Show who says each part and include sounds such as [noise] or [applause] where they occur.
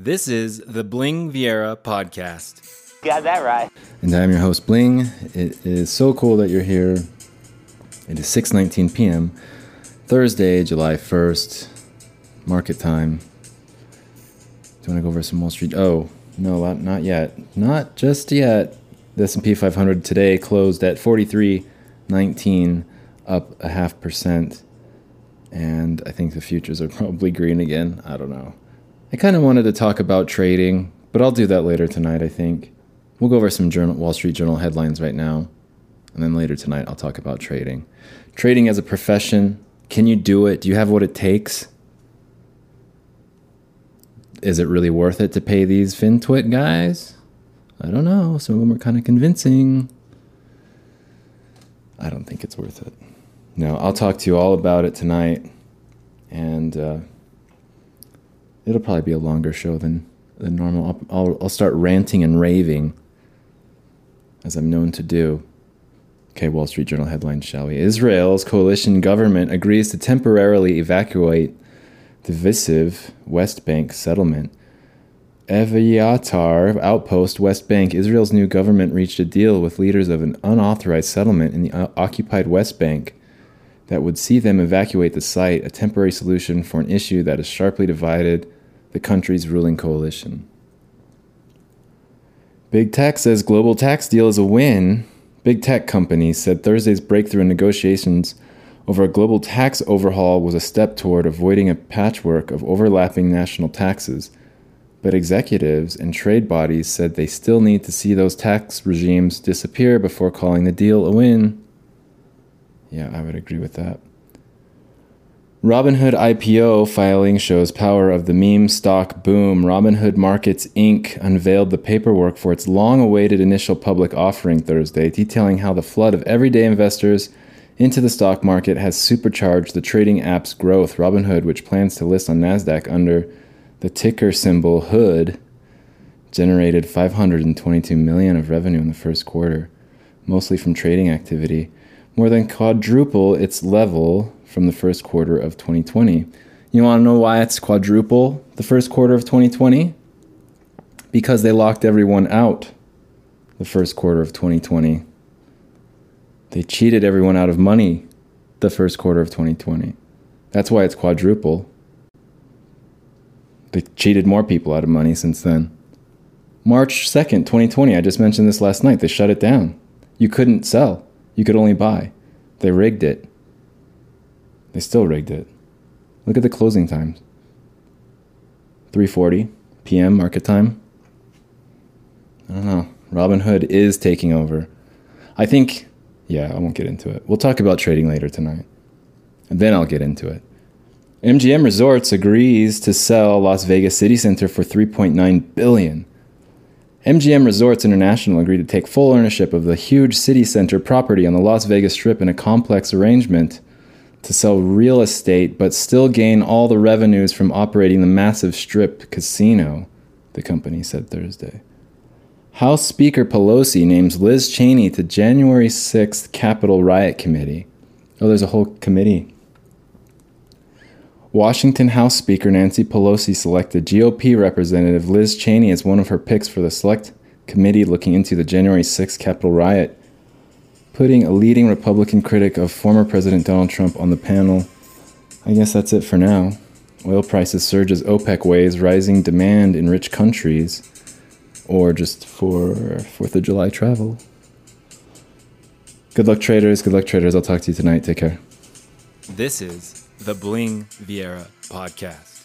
Speaker 1: This is the Bling Viera podcast.
Speaker 2: Got that right.
Speaker 3: And I'm your host, Bling. It is so cool that you're here. It is 6:19 p.m. Thursday, July 1st, market time. Do you want to go over some Wall Street? Oh, no, not, not yet. Not just yet. The S&P 500 today closed at 43.19, up a half percent. And I think the futures are [laughs] probably green again. I don't know. I kind of wanted to talk about trading, but I'll do that later tonight, I think. We'll go over some journal, Wall Street Journal headlines right now. And then later tonight, I'll talk about trading. Trading as a profession can you do it? Do you have what it takes? Is it really worth it to pay these FinTwit guys? I don't know. Some of them are kind of convincing. I don't think it's worth it. No, I'll talk to you all about it tonight. And, uh, it'll probably be a longer show than than normal. I'll, I'll, I'll start ranting and raving, as I'm known to do. Okay, Wall Street Journal headline, shall we? Israel's coalition government agrees to temporarily evacuate divisive West Bank settlement. Eviatar outpost West Bank. Israel's new government reached a deal with leaders of an unauthorized settlement in the uh, occupied West Bank that would see them evacuate the site, a temporary solution for an issue that has sharply divided the country's ruling coalition. Big Tech says global tax deal is a win. Big tech companies said Thursday's breakthrough in negotiations over a global tax overhaul was a step toward avoiding a patchwork of overlapping national taxes. But executives and trade bodies said they still need to see those tax regimes disappear before calling the deal a win. Yeah, I would agree with that. Robinhood IPO filing shows power of the meme stock boom. Robinhood Markets Inc. unveiled the paperwork for its long awaited initial public offering Thursday, detailing how the flood of everyday investors into the stock market has supercharged the trading app's growth. Robinhood, which plans to list on NASDAQ under the ticker symbol HOOD, generated 522 million of revenue in the first quarter, mostly from trading activity, more than quadruple its level from the first quarter of 2020. You want to know why it's quadruple the first quarter of 2020? Because they locked everyone out the first quarter of 2020. They cheated everyone out of money the first quarter of 2020. That's why it's quadruple. They cheated more people out of money since then. March 2nd, 2020, I just mentioned this last night. They shut it down. You couldn't sell, you could only buy. They rigged it. They still rigged it. Look at the closing times. 3:40 p.m. market time. I don't know. Robinhood is taking over. I think yeah, I won't get into it. We'll talk about trading later tonight. And then I'll get into it. MGM Resorts agrees to sell Las Vegas City Center for 3.9 billion. MGM Resorts International agreed to take full ownership of the huge city center property on the Las Vegas Strip in a complex arrangement to sell real estate but still gain all the revenues from operating the massive strip casino, the company said Thursday. House Speaker Pelosi names Liz Cheney to January 6th Capitol Riot Committee. Oh, there's a whole committee. Washington House Speaker Nancy Pelosi selected GOP Representative Liz Cheney as one of her picks for the select committee looking into the January 6th Capitol riot putting a leading Republican critic of former President Donald Trump on the panel. I guess that's it for now. Oil prices surge as OPEC weighs rising demand in rich countries, or just for 4th of July travel. Good luck, traders. Good luck, traders. I'll talk to you tonight. Take care.
Speaker 1: This is the Bling Viera podcast.